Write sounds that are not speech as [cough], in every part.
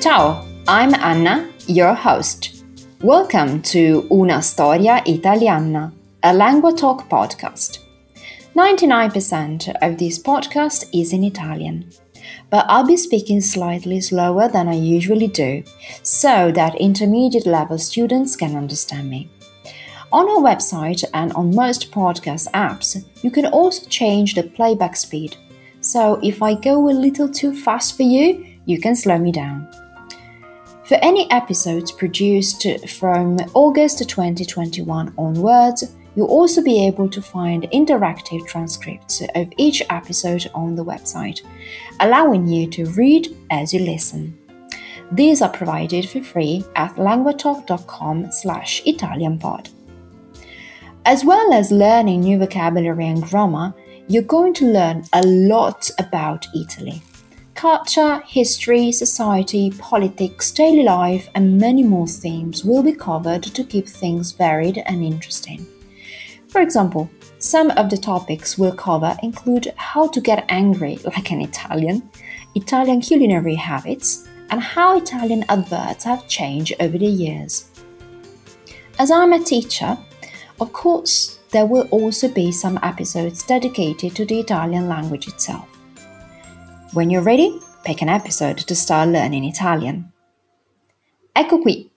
Ciao, I'm Anna, your host. Welcome to Una Storia Italiana, a LanguaTalk podcast. 99% of this podcast is in Italian, but I'll be speaking slightly slower than I usually do so that intermediate level students can understand me. On our website and on most podcast apps, you can also change the playback speed. So if I go a little too fast for you, you can slow me down. For any episodes produced from August 2021 onwards, you'll also be able to find interactive transcripts of each episode on the website, allowing you to read as you listen. These are provided for free at languatalk.com slash italianpod. As well as learning new vocabulary and grammar, you're going to learn a lot about Italy. Culture, history, society, politics, daily life, and many more themes will be covered to keep things varied and interesting. For example, some of the topics we'll cover include how to get angry [laughs] like an Italian, Italian culinary habits, and how Italian adverts have changed over the years. As I'm a teacher, of course, there will also be some episodes dedicated to the Italian language itself. When you're ready, pick an episode to start learning Italian. Ecco qui.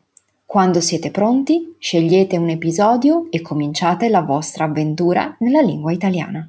Quando siete pronti, scegliete un episodio e cominciate la vostra avventura nella lingua italiana.